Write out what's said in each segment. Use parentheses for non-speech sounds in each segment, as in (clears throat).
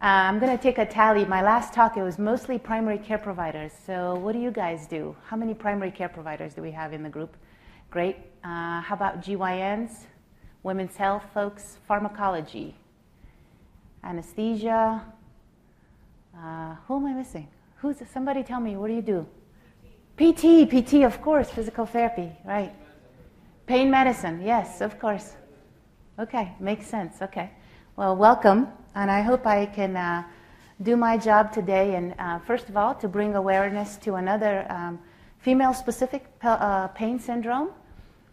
Uh, I'm going to take a tally. My last talk, it was mostly primary care providers. So, what do you guys do? How many primary care providers do we have in the group? Great. Uh, how about GYNs, women's health folks, pharmacology, anesthesia? Uh, who am I missing? Who's somebody? Tell me. What do you do? PT, PT, of course, physical therapy, right? Pain medicine, yes, of course. Okay, makes sense. Okay. Well, welcome and I hope I can uh, do my job today. And uh, first of all, to bring awareness to another um, female specific uh, pain syndrome.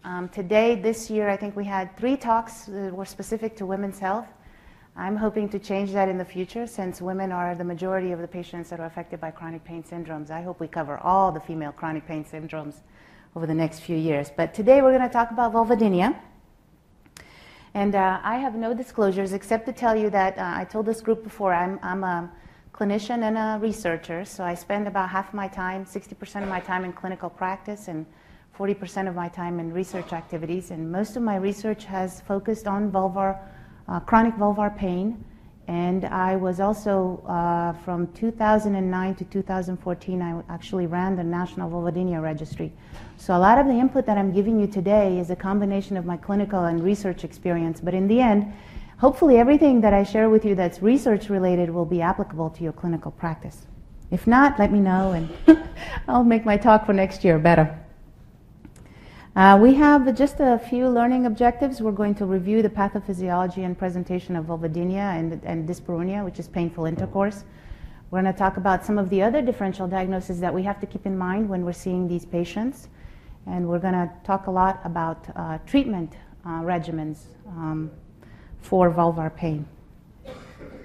Um, today, this year, I think we had three talks that were specific to women's health. I'm hoping to change that in the future since women are the majority of the patients that are affected by chronic pain syndromes. I hope we cover all the female chronic pain syndromes over the next few years. But today we're going to talk about vulvodynia. And uh, I have no disclosures except to tell you that uh, I told this group before I'm, I'm a clinician and a researcher, so I spend about half my time, 60% of my time in clinical practice and 40% of my time in research activities. And most of my research has focused on vulvar, uh, chronic vulvar pain and I was also, uh, from 2009 to 2014, I actually ran the National Vulvodynia Registry. So a lot of the input that I'm giving you today is a combination of my clinical and research experience. But in the end, hopefully everything that I share with you that's research related will be applicable to your clinical practice. If not, let me know and (laughs) I'll make my talk for next year better. Uh, we have just a few learning objectives. We're going to review the pathophysiology and presentation of vulvodynia and, and dyspareunia, which is painful intercourse. We're going to talk about some of the other differential diagnoses that we have to keep in mind when we're seeing these patients. And we're going to talk a lot about uh, treatment uh, regimens um, for vulvar pain.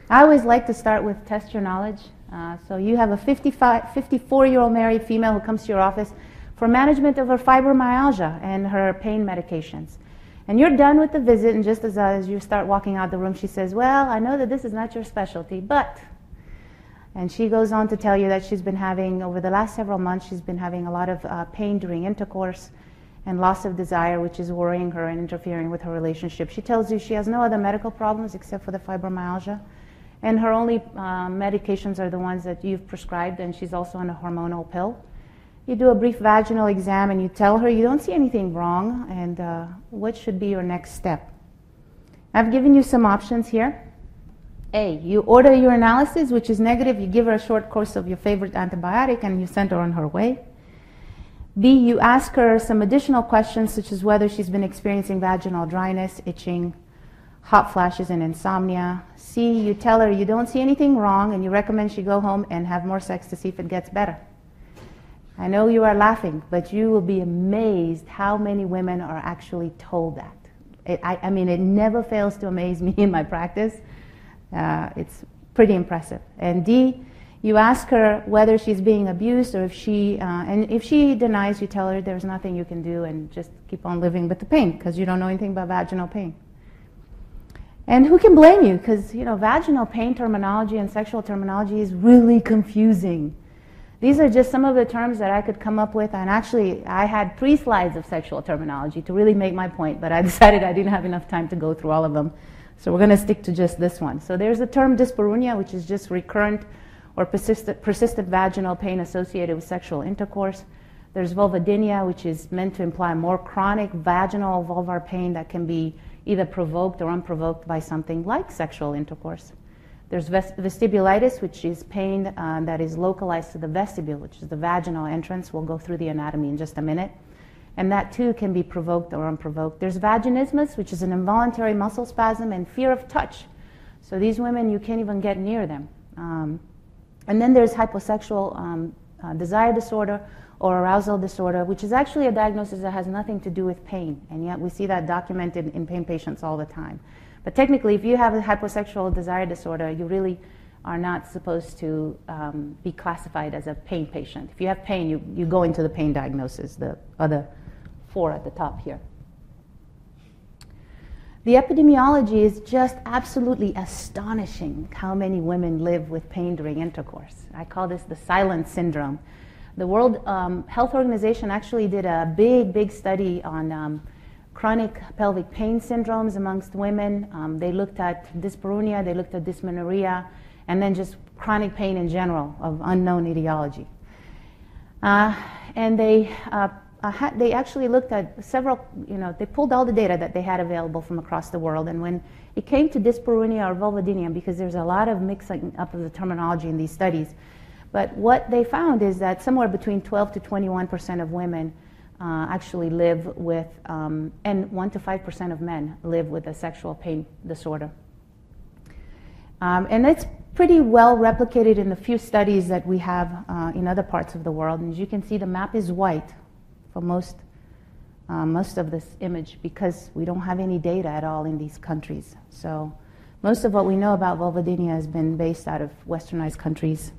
I always like to start with test your knowledge. Uh, so you have a 55, 54 year old married female who comes to your office for management of her fibromyalgia and her pain medications. And you're done with the visit, and just as, uh, as you start walking out the room, she says, Well, I know that this is not your specialty, but. And she goes on to tell you that she's been having, over the last several months, she's been having a lot of uh, pain during intercourse and loss of desire, which is worrying her and interfering with her relationship. She tells you she has no other medical problems except for the fibromyalgia. And her only uh, medications are the ones that you've prescribed, and she's also on a hormonal pill you do a brief vaginal exam and you tell her you don't see anything wrong and uh, what should be your next step. I've given you some options here. A, you order urinalysis, which is negative, you give her a short course of your favorite antibiotic and you send her on her way. B, you ask her some additional questions such as whether she's been experiencing vaginal dryness, itching, hot flashes, and insomnia. C, you tell her you don't see anything wrong and you recommend she go home and have more sex to see if it gets better. I know you are laughing, but you will be amazed how many women are actually told that. It, I, I, mean, it never fails to amaze (laughs) me in my practice. Uh, it's pretty impressive. And D, you ask her whether she's being abused or if she, uh, and if she denies, you tell her there's nothing you can do and just keep on living with the pain because you don't know anything about vaginal pain. And who can blame you? Because, you know, vaginal pain terminology and sexual terminology is really confusing. These are just some of the terms that I could come up with, and actually, I had three slides of sexual terminology to really make my point, but I (laughs) decided I didn't have enough time to go through all of them. So we're going to stick to just this one. So there's the term dyspareunia, which is just recurrent or persistent, persistent vaginal pain associated with sexual intercourse. There's vulvodynia, which is meant to imply more chronic vaginal vulvar pain that can be either provoked or unprovoked by something like sexual intercourse. There's vestibulitis, which is pain uh, that is localized to the vestibule, which is the vaginal entrance. We'll go through the anatomy in just a minute. And that too can be provoked or unprovoked. There's vaginismus, which is an involuntary muscle spasm and fear of touch. So these women, you can't even get near them. Um, and then there's hyposexual um, uh, desire disorder or arousal disorder, which is actually a diagnosis that has nothing to do with pain. And yet we see that documented in pain patients all the time. But technically, if you have a hyposexual desire disorder, you really are not supposed to um, be classified as a pain patient. If you have pain, you, you go into the pain diagnosis, the other four at the top here. The epidemiology is just absolutely astonishing how many women live with pain during intercourse. I call this the silent syndrome. The World um, Health Organization actually did a big, big study on um, chronic pelvic pain syndromes amongst women. Um, they looked at dyspareunia, they looked at dysmenorrhea, and then just chronic pain in general of unknown etiology. Uh, and they, uh, uh, had, they actually looked at several, you know, they pulled all the data that they had available from across the world. And when it came to dyspareunia or vulvodynia, because there's a lot of mixing up of the terminology in these studies, but what they found is that somewhere between 12 to 21 percent of women uh, actually live with, um, and 1 to 5 percent of men live with a sexual pain disorder. Um, and it's pretty well replicated in the few studies that we have uh, in other parts of the world. And as you can see, the map is white for most, uh, most of this image because we don't have any data at all in these countries. So most of what we know about vulvodynia has been based out of westernized countries'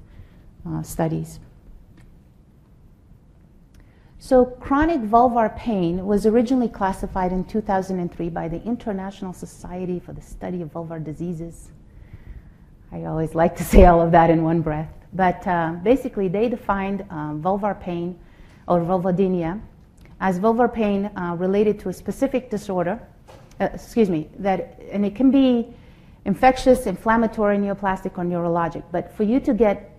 uh, studies. So, chronic vulvar pain was originally classified in 2003 by the International Society for the Study of Vulvar Diseases. I always like to say all of that in one breath. But uh, basically, they defined um, vulvar pain or vulvodynia as vulvar pain uh, related to a specific disorder, uh, excuse me, that, and it can be infectious, inflammatory, neoplastic, or neurologic. But for you to get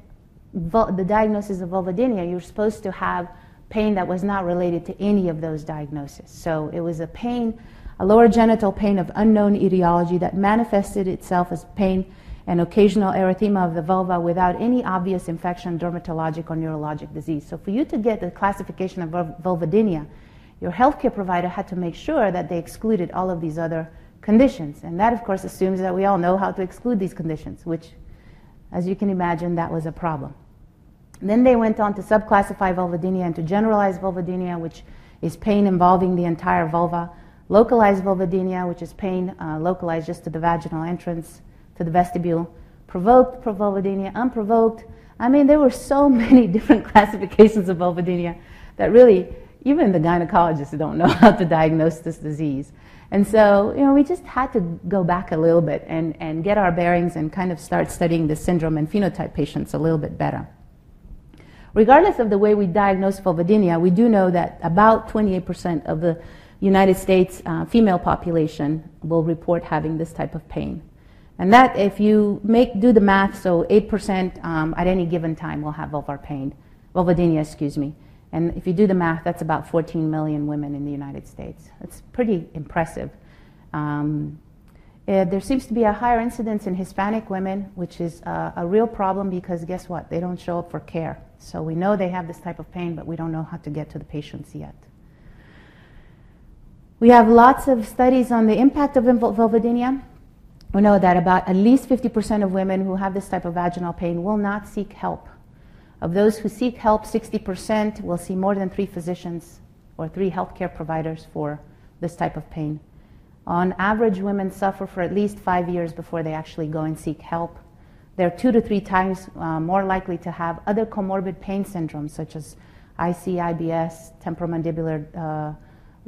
vul- the diagnosis of vulvodynia, you're supposed to have pain that was not related to any of those diagnoses. So it was a pain, a lower genital pain of unknown etiology that manifested itself as pain and occasional erythema of the vulva without any obvious infection, dermatologic or neurologic disease. So for you to get the classification of vulvodynia, your healthcare provider had to make sure that they excluded all of these other conditions. And that, of course, assumes that we all know how to exclude these conditions, which, as you can imagine, that was a problem. Then they went on to subclassify vulvodynia into generalized vulvodynia, which is pain involving the entire vulva, localized vulvodynia, which is pain uh, localized just to the vaginal entrance, to the vestibule, provoked vulvodynia, unprovoked. I mean, there were so (laughs) many different classifications of vulvodynia that really even the gynecologists don't know (laughs) how to diagnose this disease. And so, you know, we just had to go back a little bit and, and get our bearings and kind of start studying the syndrome and phenotype patients a little bit better. Regardless of the way we diagnose vulvodynia, we do know that about 28% of the United States uh, female population will report having this type of pain. And that, if you make do the math, so 8% um, at any given time will have vulvar pain, vulvodynia, excuse me. And if you do the math, that's about 14 million women in the United States. It's pretty impressive. Um, uh, there seems to be a higher incidence in Hispanic women, which is uh, a real problem because guess what? They don't show up for care. So we know they have this type of pain, but we don't know how to get to the patients yet. We have lots of studies on the impact of vulvodynia. We know that about at least 50% of women who have this type of vaginal pain will not seek help. Of those who seek help, 60% will see more than three physicians or three healthcare providers for this type of pain. On average, women suffer for at least five years before they actually go and seek help. They're two to three times uh, more likely to have other comorbid pain syndromes such as IC, IBS, temporomandibular uh,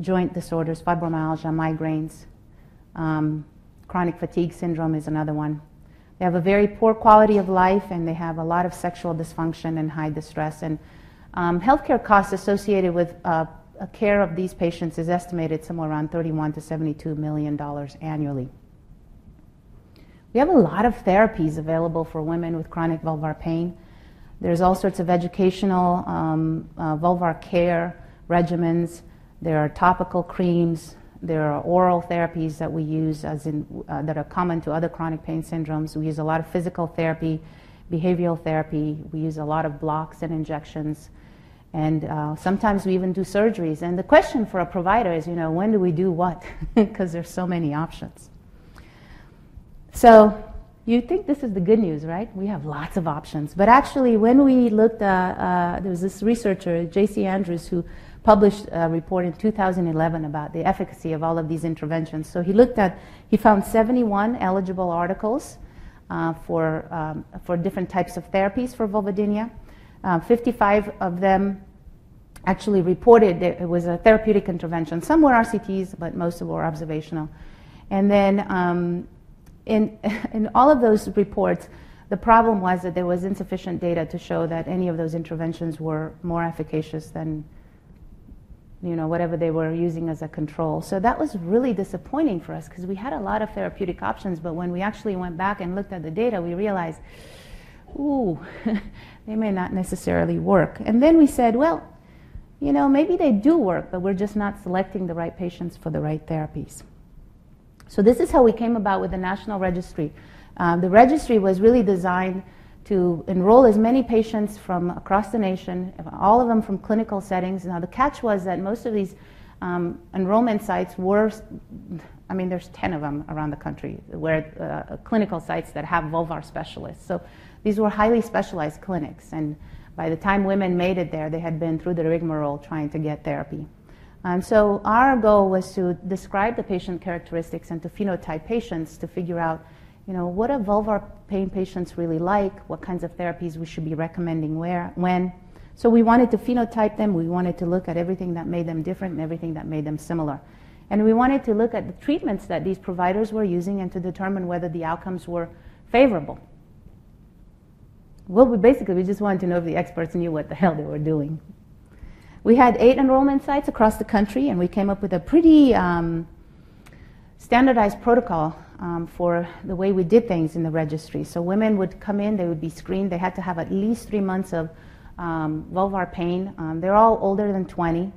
joint disorders, fibromyalgia, migraines. Um, chronic fatigue syndrome is another one. They have a very poor quality of life and they have a lot of sexual dysfunction and high distress. And um, healthcare costs associated with uh, care of these patients is estimated somewhere around 31 to 72 million dollars annually. We have a lot of therapies available for women with chronic vulvar pain. There's all sorts of educational um, uh, vulvar care regimens. There are topical creams. There are oral therapies that we use as in, uh, that are common to other chronic pain syndromes. We use a lot of physical therapy, behavioral therapy. We use a lot of blocks and injections. And uh, sometimes we even do surgeries. And the question for a provider is, you know, when do we do what? (laughs) Because there's so many options. So you think this is the good news, right? We have lots of options. But actually, when we looked, uh, uh, there was this researcher, J.C. Andrews, who published a report in 2011 about the efficacy of all of these interventions. So he looked at, he found 71 eligible articles uh, for, um, for different types of therapies for vulvodynia. Uh, 55 of them actually reported that it was a therapeutic intervention. Some were RCTs, but most of them were observational. And then um, in, (laughs) in all of those reports, the problem was that there was insufficient data to show that any of those interventions were more efficacious than, you know, whatever they were using as a control. So that was really disappointing for us because we had a lot of therapeutic options, but when we actually went back and looked at the data, we realized, ooh, (laughs) they may not necessarily work. And then we said, well, you know, maybe they do work, but we're just not selecting the right patients for the right therapies. So this is how we came about with the National Registry. Um, the registry was really designed to enroll as many patients from across the nation, all of them from clinical settings. Now, the catch was that most of these um, enrollment sites were, I mean, there's 10 of them around the country, where uh, clinical sites that have vulvar specialists. So these were highly specialized clinics, and by the time women made it there, they had been through the rigmarole trying to get therapy. And so our goal was to describe the patient characteristics and to phenotype patients to figure out you know, what are vulvar pain patients really like, what kinds of therapies we should be recommending where, when. So we wanted to phenotype them, we wanted to look at everything that made them different and everything that made them similar. And we wanted to look at the treatments that these providers were using and to determine whether the outcomes were favorable. Well, we basically, we just wanted to know if the experts knew what the hell they were doing. We had eight enrollment sites across the country, and we came up with a pretty um, standardized protocol um, for the way we did things in the registry. So women would come in, they would be screened. They had to have at least three months of um, vulvar pain. Um, they're all older than 20.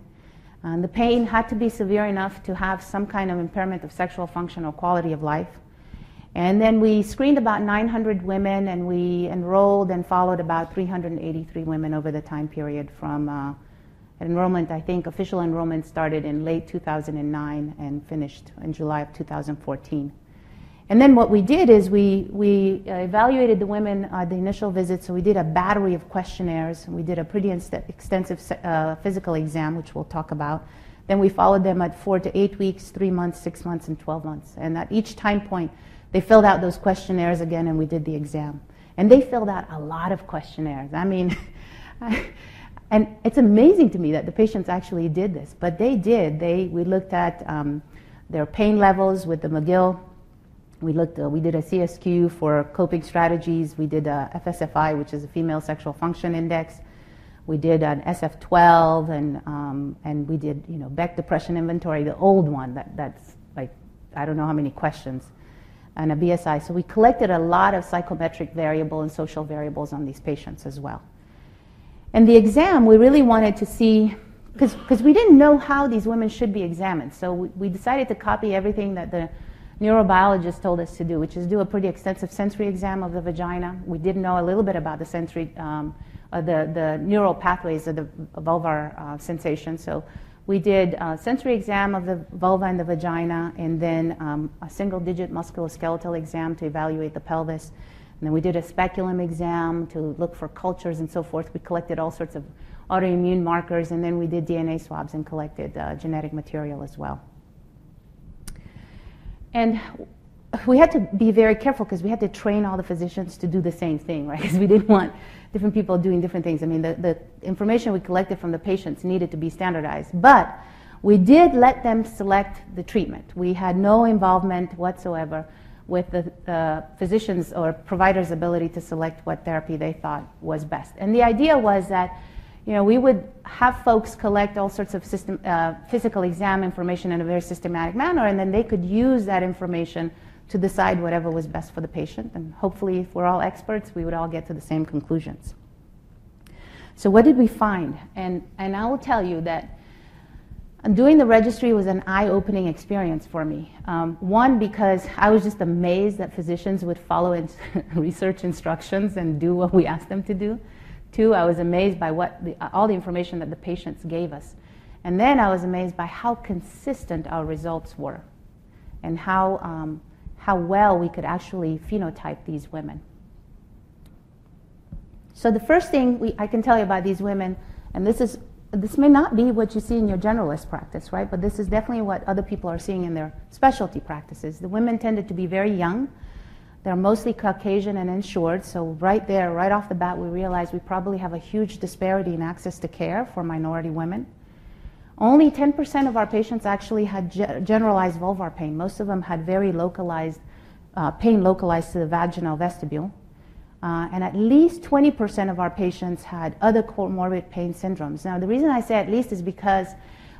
And the pain had to be severe enough to have some kind of impairment of sexual function or quality of life. And then we screened about 900 women and we enrolled and followed about 383 women over the time period from uh, enrollment, I think official enrollment started in late 2009 and finished in July of 2014. And then what we did is we, we uh, evaluated the women at the initial visit. So we did a battery of questionnaires. We did a pretty extensive uh, physical exam, which we'll talk about. Then we followed them at four to eight weeks, three months, six months, and 12 months. And at each time point, they filled out those questionnaires again, and we did the exam. And they filled out a lot of questionnaires. I mean, (laughs) and it's amazing to me that the patients actually did this, but they did. They, we looked at um, their pain levels with the McGill we looked, uh, we did a CSQ for coping strategies. We did a FSFI, which is a female sexual function index. We did an SF12, and um, and we did you know Beck depression inventory, the old one that that's like I don't know how many questions, and a BSI. So we collected a lot of psychometric variable and social variables on these patients as well. And the exam, we really wanted to see because we didn't know how these women should be examined. So we, we decided to copy everything that the neurobiologist told us to do, which is do a pretty extensive sensory exam of the vagina. We did know a little bit about the sensory, um, uh, the, the neural pathways of the vulvar uh, sensation. So we did a sensory exam of the vulva and the vagina, and then um, a single digit musculoskeletal exam to evaluate the pelvis. And then we did a speculum exam to look for cultures and so forth. We collected all sorts of autoimmune markers, and then we did DNA swabs and collected uh, genetic material as well. And we had to be very careful because we had to train all the physicians to do the same thing, right? (laughs) Because we didn't want different people doing different things. I mean, the, the information we collected from the patients needed to be standardized. But we did let them select the treatment. We had no involvement whatsoever with the uh, physicians or providers' ability to select what therapy they thought was best. And the idea was that you know, we would have folks collect all sorts of system, uh, physical exam information in a very systematic manner, and then they could use that information to decide whatever was best for the patient. And hopefully, if we're all experts, we would all get to the same conclusions. So, what did we find? And, and I will tell you that doing the registry was an eye opening experience for me. Um, one, because I was just amazed that physicians would follow in (laughs) research instructions and do what we asked them to do. Two, I was amazed by what the, all the information that the patients gave us. And then I was amazed by how consistent our results were and how, um, how well we could actually phenotype these women. So, the first thing we, I can tell you about these women, and this, is, this may not be what you see in your generalist practice, right? But this is definitely what other people are seeing in their specialty practices. The women tended to be very young they're mostly Caucasian and insured, so right there, right off the bat, we realize we probably have a huge disparity in access to care for minority women. Only 10% of our patients actually had ge- generalized vulvar pain. Most of them had very localized uh, pain localized to the vaginal vestibule. Uh, and at least 20% of our patients had other comorbid pain syndromes. Now, the reason I say at least is because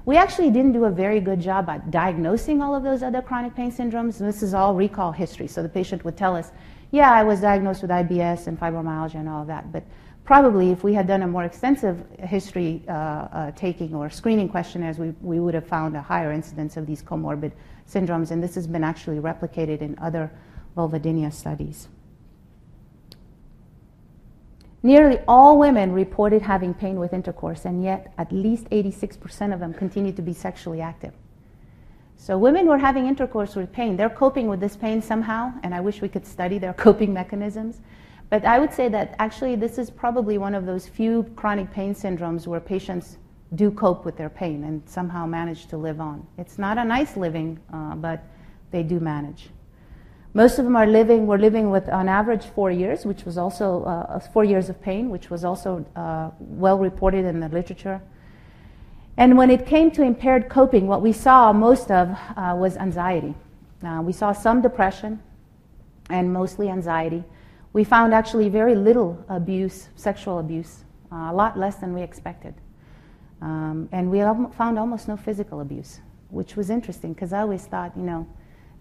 We actually didn't do a very good job at diagnosing all of those other chronic pain syndromes. And this is all recall history. So the patient would tell us, yeah, I was diagnosed with IBS and fibromyalgia and all of that. But probably if we had done a more extensive history uh, uh, taking or screening questionnaires, we, we would have found a higher incidence of these comorbid syndromes. And this has been actually replicated in other vulvodynia studies. Nearly all women reported having pain with intercourse, and yet at least 86% of them continued to be sexually active. So women were having intercourse with pain. They're coping with this pain somehow, and I wish we could study their (laughs) coping mechanisms. But I would say that actually this is probably one of those few chronic pain syndromes where patients do cope with their pain and somehow manage to live on. It's not a nice living, uh, but they do manage. Most of them are living, were living with on average four years, which was also uh, four years of pain, which was also uh, well reported in the literature. And when it came to impaired coping, what we saw most of uh, was anxiety. Uh, we saw some depression and mostly anxiety. We found actually very little abuse, sexual abuse, uh, a lot less than we expected. Um, and we found almost no physical abuse, which was interesting because I always thought, you know,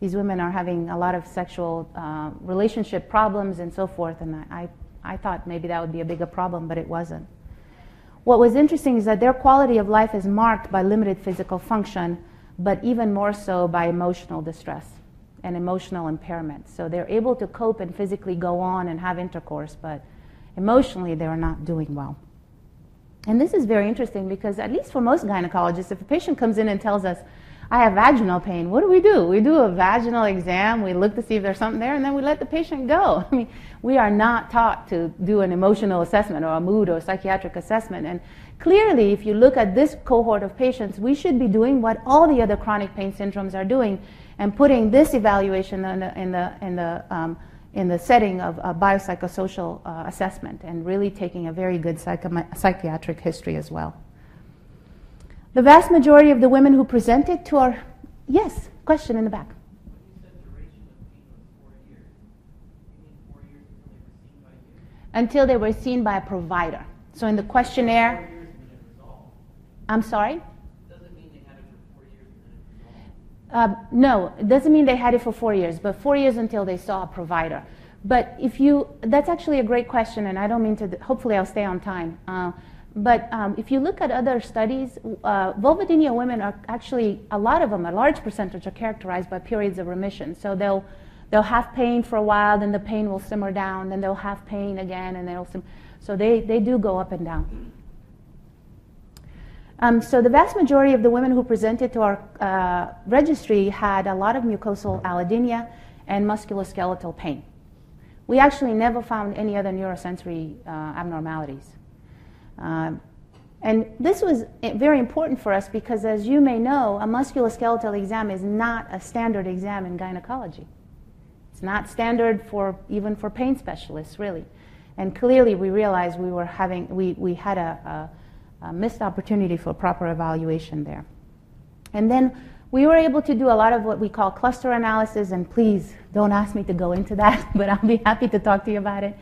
these women are having a lot of sexual uh, relationship problems and so forth. And I, I thought maybe that would be a bigger problem, but it wasn't. What was interesting is that their quality of life is marked by limited physical function, but even more so by emotional distress and emotional impairment. So they're able to cope and physically go on and have intercourse, but emotionally they're not doing well. And this is very interesting because, at least for most gynecologists, if a patient comes in and tells us, I have vaginal pain. What do we do? We do a vaginal exam, we look to see if there's something there, and then we let the patient go. (laughs) I mean, we are not taught to do an emotional assessment or a mood or a psychiatric assessment. And clearly, if you look at this cohort of patients, we should be doing what all the other chronic pain syndromes are doing and putting this evaluation in the, in the, in the, um, in the setting of a biopsychosocial uh, assessment and really taking a very good psychiatric history as well. The vast majority of the women who presented to our, yes, question in the back. Until they were seen by a provider. So in the questionnaire, I'm sorry? Uh, no, it doesn't mean they had it for four years, but four years until they saw a provider. But if you, that's actually a great question, and I don't mean to, hopefully I'll stay on time. Uh, but um, if you look at other studies, uh, vulvodynia women are actually, a lot of them, a large percentage, are characterized by periods of remission. So they'll, they'll have pain for a while, then the pain will simmer down, then they'll have pain again, and they'll sim- So they, they do go up and down. Um, so the vast majority of the women who presented to our uh, registry had a lot of mucosal allodynia and musculoskeletal pain. We actually never found any other neurosensory uh, abnormalities. Um, and this was very important for us because, as you may know, a musculoskeletal exam is not a standard exam in gynecology. It's not standard for even for pain specialists, really. And clearly, we realized we were having we, we had a, a, a missed opportunity for proper evaluation there. And then we were able to do a lot of what we call cluster analysis. And please don't ask me to go into that, (laughs) but I'll be happy to talk to you about it.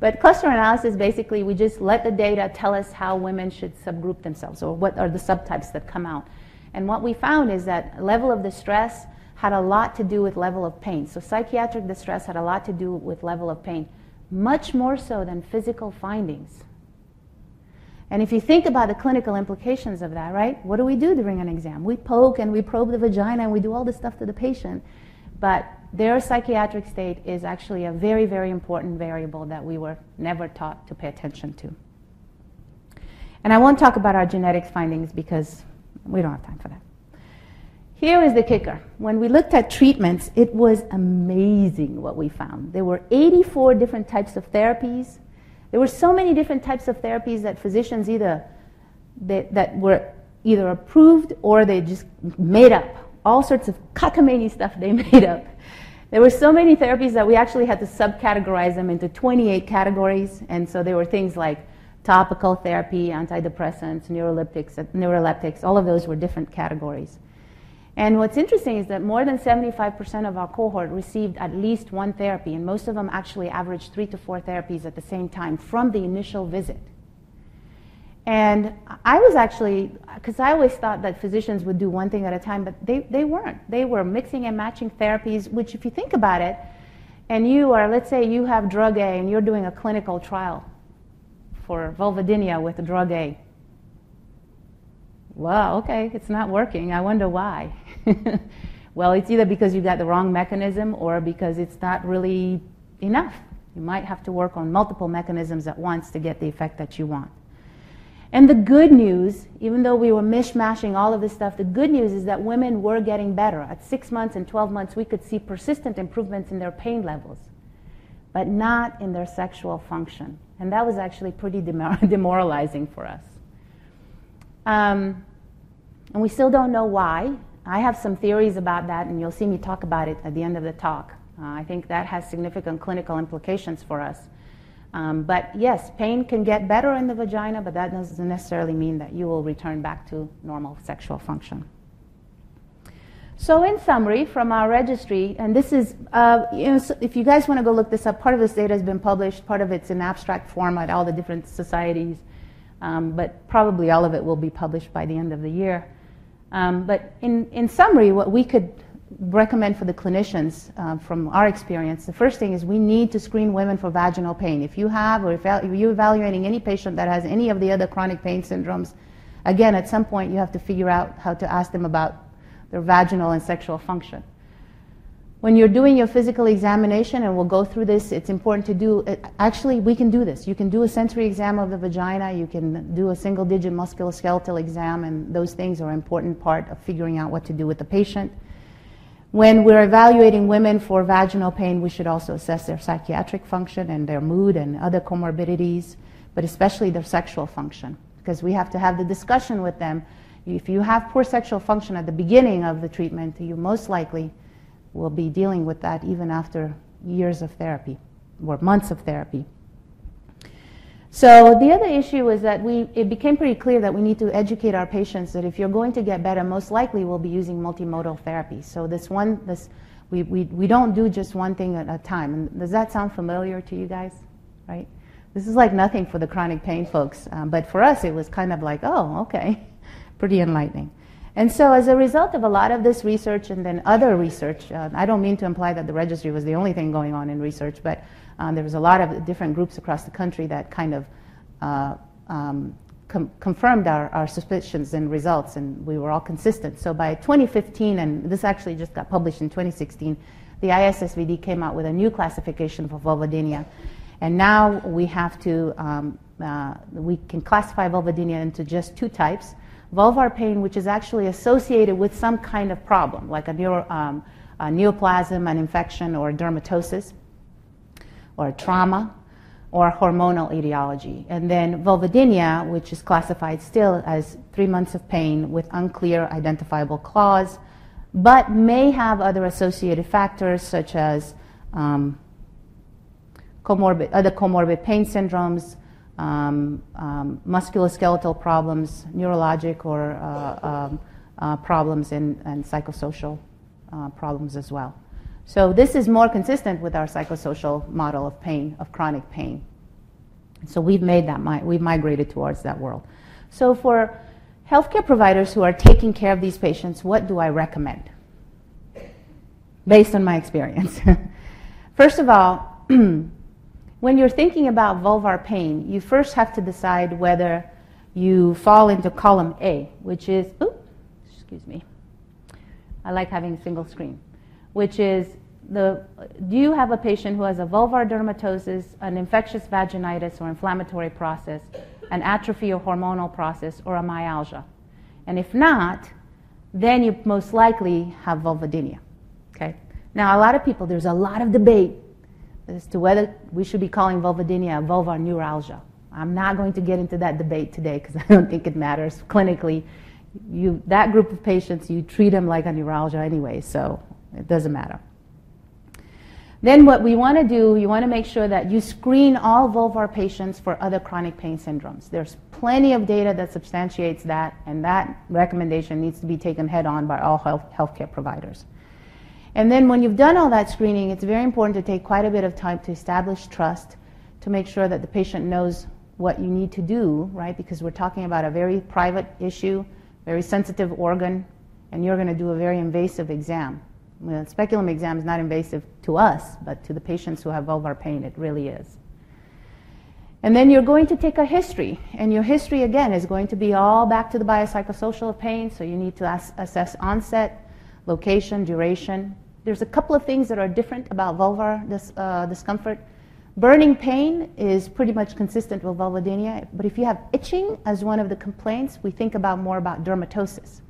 But cluster analysis, basically, we just let the data tell us how women should subgroup themselves or what are the subtypes that come out. And what we found is that level of distress had a lot to do with level of pain. So psychiatric distress had a lot to do with level of pain, much more so than physical findings. And if you think about the clinical implications of that, right? What do we do during an exam? We poke and we probe the vagina and we do all this stuff to the patient. But their psychiatric state is actually a very, very important variable that we were never taught to pay attention to. And I won't talk about our genetics findings because we don't have time for that. Here is the kicker. When we looked at treatments, it was amazing what we found. There were 84 different types of therapies. There were so many different types of therapies that physicians either that, that were either approved or they just made up all sorts of cockamamie stuff they (laughs) made up. There were so many therapies that we actually had to subcategorize them into 28 categories. And so there were things like topical therapy, antidepressants, neuroleptics, neuroleptics, all of those were different categories. And what's interesting is that more than 75% of our cohort received at least one therapy, and most of them actually averaged three to four therapies at the same time from the initial visit. And I was actually, because I always thought that physicians would do one thing at a time, but they, they weren't. They were mixing and matching therapies, which, if you think about it, and you are, let's say you have drug A and you're doing a clinical trial for vulvodynia with drug A. Well, okay, it's not working. I wonder why. (laughs) well, it's either because you got the wrong mechanism or because it's not really enough. You might have to work on multiple mechanisms at once to get the effect that you want. And the good news, even though we were mishmashing all of this stuff, the good news is that women were getting better. At six months and 12 months, we could see persistent improvements in their pain levels, but not in their sexual function. And that was actually pretty (laughs) demoralizing for us. Um, and we still don't know why. I have some theories about that, and you'll see me talk about it at the end of the talk. Uh, I think that has significant clinical implications for us. Um, but yes, pain can get better in the vagina, but that doesn't necessarily mean that you will return back to normal sexual function. So, in summary, from our registry, and this is, uh, you know, so if you guys want to go look this up, part of this data has been published, part of it's in abstract form at all the different societies, um, but probably all of it will be published by the end of the year. Um, but in, in summary, what we could recommend for the clinicians uh, from our experience, the first thing is we need to screen women for vaginal pain. If you have or if you're evaluating any patient that has any of the other chronic pain syndromes, again, at some point you have to figure out how to ask them about their vaginal and sexual function. When you're doing your physical examination, and we'll go through this, it's important to do, it, actually, we can do this. You can do a sensory exam of the vagina, you can do a single digit musculoskeletal exam, and those things are an important part of figuring out what to do with the patient. When we're evaluating women for vaginal pain, we should also assess their psychiatric function and their mood and other comorbidities, but especially their sexual function, because we have to have the discussion with them. If you have poor sexual function at the beginning of the treatment, you most likely will be dealing with that even after years of therapy or months of therapy. So the other issue is that we, it became pretty clear that we need to educate our patients that if you're going to get better, most likely we'll be using multimodal therapy. So this one, this, we, we, we don't do just one thing at a time. And does that sound familiar to you guys? Right? This is like nothing for the chronic pain folks, um, but for us it was kind of like, oh, okay, (laughs) pretty enlightening. And so, as a result of a lot of this research and then other research, uh, I don't mean to imply that the registry was the only thing going on in research, but um, there was a lot of different groups across the country that kind of uh, um, com- confirmed our, our suspicions and results, and we were all consistent. So by 2015, and this actually just got published in 2016, the ISSVD came out with a new classification for vulvodynia. And now we have to, um, uh, we can classify vulvodynia into just two types. Vulvar pain, which is actually associated with some kind of problem, like a, neuro, um, a neoplasm, an infection, or dermatosis or trauma or hormonal etiology. And then vulvodynia, which is classified still as three months of pain with unclear identifiable cause, but may have other associated factors such as um, comorbid, other comorbid pain syndromes, um, um, musculoskeletal problems, neurologic or uh, um, uh, problems, and, and psychosocial uh, problems as well. So this is more consistent with our psychosocial model of pain, of chronic pain. So we've made that, we've migrated towards that world. So for healthcare providers who are taking care of these patients, what do I recommend? Based on my experience. (laughs) First of all, (clears throat) when you're thinking about vulvar pain, you first have to decide whether you fall into column A, which is, oops, excuse me. I like having a single screen, which is the, do you have a patient who has a vulvar dermatosis, an infectious vaginitis or inflammatory process, an atrophy or hormonal process, or a myalgia? And if not, then you most likely have vulvodynia. Okay? Now, a lot of people, there's a lot of debate as to whether we should be calling vulvodynia vulvar neuralgia. I'm not going to get into that debate today because (laughs) I don't think it matters clinically. You, that group of patients, you treat them like a neuralgia anyway, so it doesn't matter. Then what we want to do, you want to make sure that you screen all vulvar patients for other chronic pain syndromes. There's plenty of data that substantiates that, and that recommendation needs to be taken head on by all health, healthcare providers. And then when you've done all that screening, it's very important to take quite a bit of time to establish trust, to make sure that the patient knows what you need to do, right? Because we're talking about a very private issue, very sensitive organ, and you're going to do a very invasive exam. Well, speculum exam is not invasive to us, but to the patients who have vulvar pain, it really is. And then you're going to take a history, and your history again is going to be all back to the biopsychosocial of pain. So you need to ass- assess onset, location, duration. There's a couple of things that are different about vulvar dis- uh, discomfort. Burning pain is pretty much consistent with vulvodynia, but if you have itching as one of the complaints, we think about more about dermatosis.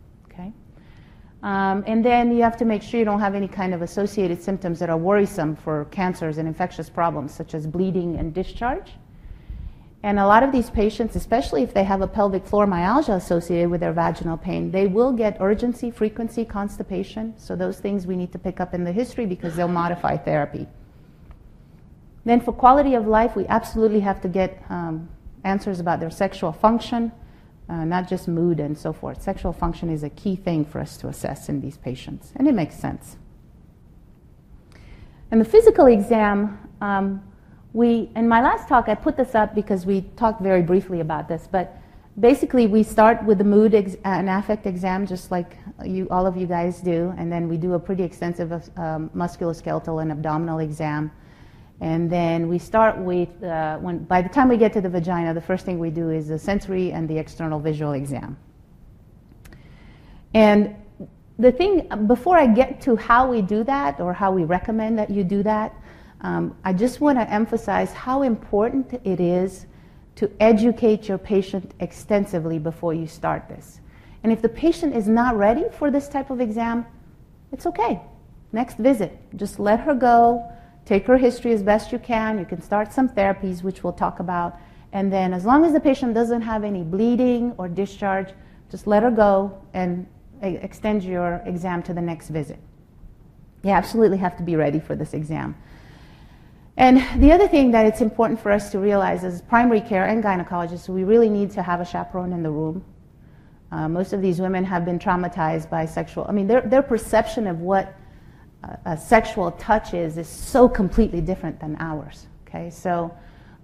Um, and then you have to make sure you don't have any kind of associated symptoms that are worrisome for cancers and infectious problems, such as bleeding and discharge. And a lot of these patients, especially if they have a pelvic floor myalgia associated with their vaginal pain, they will get urgency, frequency, constipation. So those things we need to pick up in the history because they'll modify therapy. Then for quality of life, we absolutely have to get um, answers about their sexual function, uh, not just mood and so forth. Sexual function is a key thing for us to assess in these patients, and it makes sense. And the physical exam, um, we, in my last talk, I put this up because we talked very briefly about this, but basically we start with the mood ex- and affect exam, just like you, all of you guys do, and then we do a pretty extensive um, musculoskeletal and abdominal exam and then we start with, uh, when, by the time we get to the vagina, the first thing we do is the sensory and the external visual exam. And the thing, before I get to how we do that or how we recommend that you do that, um, I just want to emphasize how important it is to educate your patient extensively before you start this. And if the patient is not ready for this type of exam, it's okay. Next visit, just let her go Take her history as best you can. You can start some therapies, which we'll talk about. And then, as long as the patient doesn't have any bleeding or discharge, just let her go and extend your exam to the next visit. You absolutely have to be ready for this exam. And the other thing that it's important for us to realize as primary care and gynecologists, we really need to have a chaperone in the room. Uh, most of these women have been traumatized by sexual, I mean, their, their perception of what a sexual touch is is so completely different than ours. Okay, so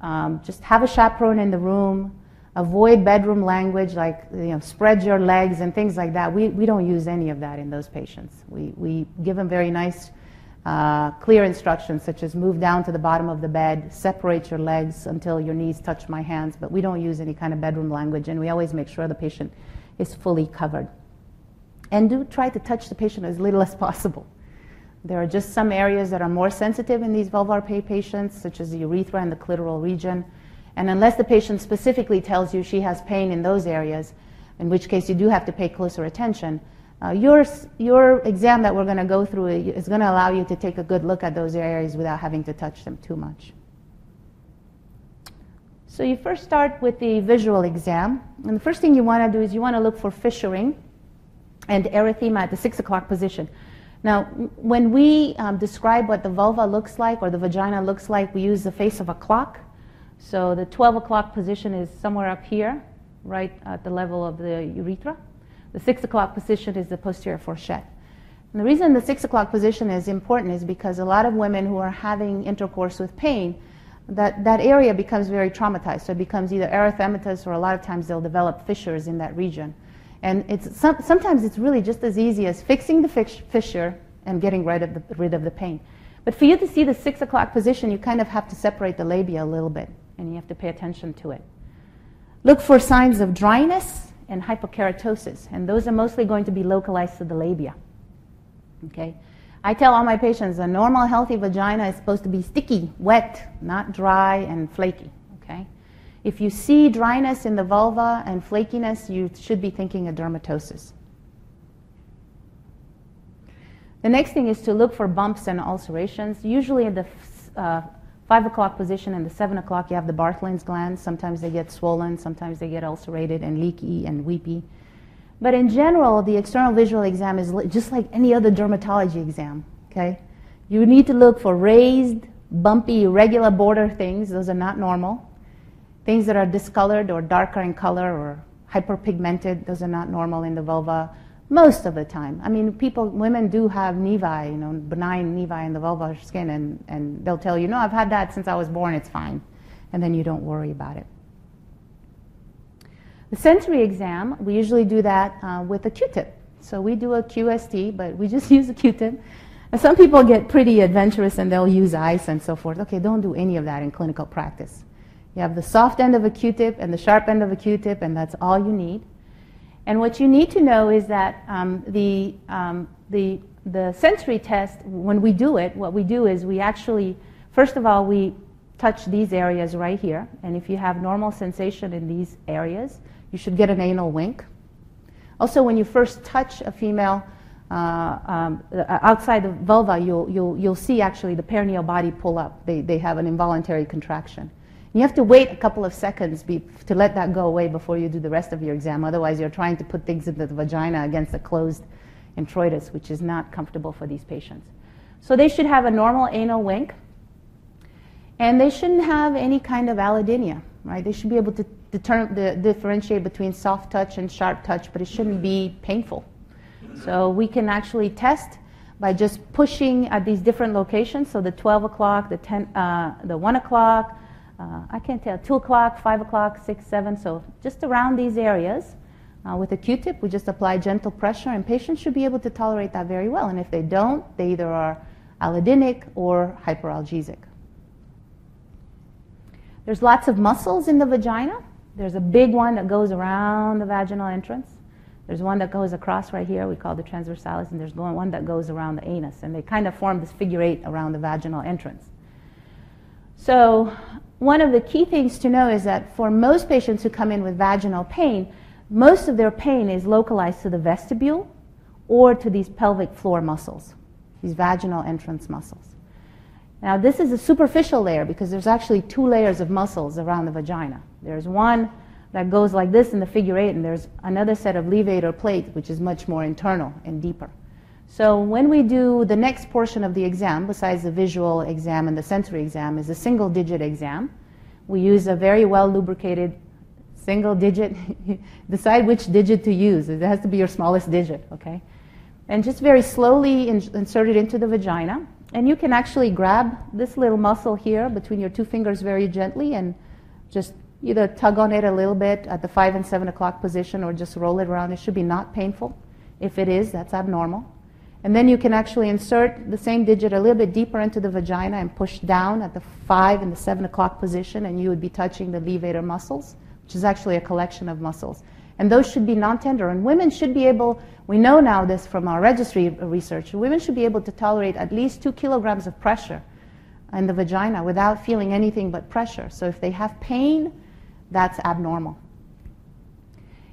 um, just have a chaperone in the room. Avoid bedroom language like you know, spread your legs and things like that. We, we don't use any of that in those patients. We, we give them very nice, uh, clear instructions such as move down to the bottom of the bed, separate your legs until your knees touch my hands, but we don't use any kind of bedroom language and we always make sure the patient is fully covered. And do try to touch the patient as little as possible. There are just some areas that are more sensitive in these vulvar pain patients, such as the urethra and the clitoral region. And unless the patient specifically tells you she has pain in those areas, in which case you do have to pay closer attention, uh, your, your exam that we're going to go through is going to allow you to take a good look at those areas without having to touch them too much. So you first start with the visual exam. And the first thing you want to do is you want to look for fissuring and erythema at the 6 o'clock position. Now, when we um, describe what the vulva looks like or the vagina looks like, we use the face of a clock. So the 12 o'clock position is somewhere up here, right at the level of the urethra. The 6 o'clock position is the posterior fourchette. And the reason the 6 o'clock position is important is because a lot of women who are having intercourse with pain, that, that area becomes very traumatized. So it becomes either erythematous or a lot of times they'll develop fissures in that region. And it's some, sometimes it's really just as easy as fixing the fissure and getting rid of, the, rid of the pain. But for you to see the six o'clock position, you kind of have to separate the labia a little bit, and you have to pay attention to it. Look for signs of dryness and hypokeratosis, and those are mostly going to be localized to the labia. Okay? I tell all my patients a normal, healthy vagina is supposed to be sticky, wet, not dry and flaky. If you see dryness in the vulva and flakiness, you should be thinking of dermatosis. The next thing is to look for bumps and ulcerations. Usually in the uh, 5 o'clock position and the 7 o'clock, you have the Bartholin's glands. Sometimes they get swollen, sometimes they get ulcerated and leaky and weepy. But in general, the external visual exam is just like any other dermatology exam, okay? You need to look for raised, bumpy, irregular border things. Those are not normal. Things that are discolored or darker in color or hyperpigmented, those are not normal in the vulva most of the time. I mean, people, women do have nevi, you know, benign nevi in the vulvar skin, and, and they'll tell you, no, I've had that since I was born, it's fine. And then you don't worry about it. The sensory exam, we usually do that uh, with a Q-tip. So we do a QST, but we just (laughs) use a Q-tip. And some people get pretty adventurous and they'll use ice and so forth. Okay, don't do any of that in clinical practice. You have the soft end of a Q-tip and the sharp end of a Q-tip, and that's all you need. And what you need to know is that um, the, um, the, the sensory test, when we do it, what we do is we actually, first of all, we touch these areas right here. And if you have normal sensation in these areas, you should get an anal wink. Also, when you first touch a female uh, um, uh, outside the vulva, you'll, you'll, you'll see actually the perineal body pull up. They, they have an involuntary contraction. You have to wait a couple of seconds be, to let that go away before you do the rest of your exam. Otherwise, you're trying to put things into the vagina against a closed introitus, which is not comfortable for these patients. So they should have a normal anal wink, and they shouldn't have any kind of allodynia, right? They should be able to deter- the, differentiate between soft touch and sharp touch, but it shouldn't be painful. So we can actually test by just pushing at these different locations. So the 12 o'clock, the 10, uh, the 1 o'clock, uh, I can't tell, 2 o'clock, 5 o'clock, 6, 7. So just around these areas. Uh, with a Q-tip, we just apply gentle pressure, and patients should be able to tolerate that very well. And if they don't, they either are allodynic or hyperalgesic. There's lots of muscles in the vagina. There's a big one that goes around the vaginal entrance. There's one that goes across right here, we call the transversalis, and there's one that goes around the anus. And they kind of form this figure eight around the vaginal entrance. So one of the key things to know is that for most patients who come in with vaginal pain, most of their pain is localized to the vestibule or to these pelvic floor muscles, these vaginal entrance muscles. Now, this is a superficial layer because there's actually two layers of muscles around the vagina. There's one that goes like this in the figure eight, and there's another set of levator plate, which is much more internal and deeper. So when we do the next portion of the exam, besides the visual exam and the sensory exam, is a single digit exam. We use a very well lubricated single digit. (laughs) Decide which digit to use. It has to be your smallest digit, okay? And just very slowly in- insert it into the vagina. And you can actually grab this little muscle here between your two fingers very gently and just either tug on it a little bit at the 5 and 7 o'clock position or just roll it around. It should be not painful. If it is, that's abnormal. And then you can actually insert the same digit a little bit deeper into the vagina and push down at the 5 and the 7 o'clock position, and you would be touching the levator muscles, which is actually a collection of muscles. And those should be non tender. And women should be able, we know now this from our registry research, women should be able to tolerate at least 2 kilograms of pressure in the vagina without feeling anything but pressure. So if they have pain, that's abnormal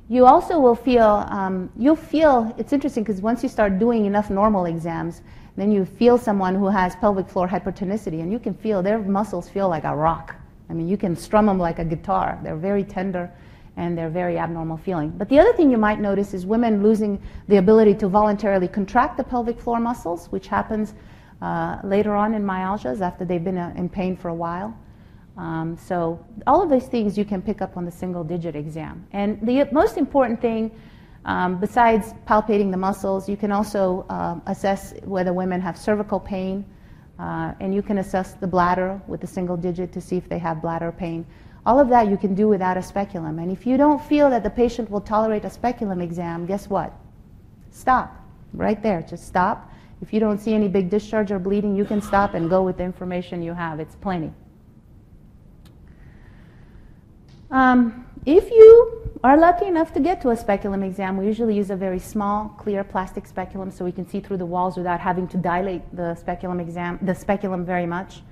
you also will feel, um, you'll feel, it's interesting because once you start doing enough normal exams, then you feel someone who has pelvic floor hypertonicity and you can feel their muscles feel like a rock. I mean, you can strum them like a guitar. They're very tender and they're very abnormal feeling. But the other thing you might notice is women losing the ability to voluntarily contract the pelvic floor muscles, which happens uh, later on in myalgias after they've been uh, in pain for a while. Um, so all of these things you can pick up on the single digit exam. And the most important thing, um, besides palpating the muscles, you can also uh, assess whether women have cervical pain, uh, and you can assess the bladder with the single digit to see if they have bladder pain. All of that you can do without a speculum. And if you don't feel that the patient will tolerate a speculum exam, guess what? Stop. Right there. Just stop. If you don't see any big discharge or bleeding, you can stop and go with the information you have. It's plenty. Um, if you are lucky enough to get to a speculum exam, we usually use a very small, clear plastic speculum so we can see through the walls without having to dilate the speculum exam, the speculum very much.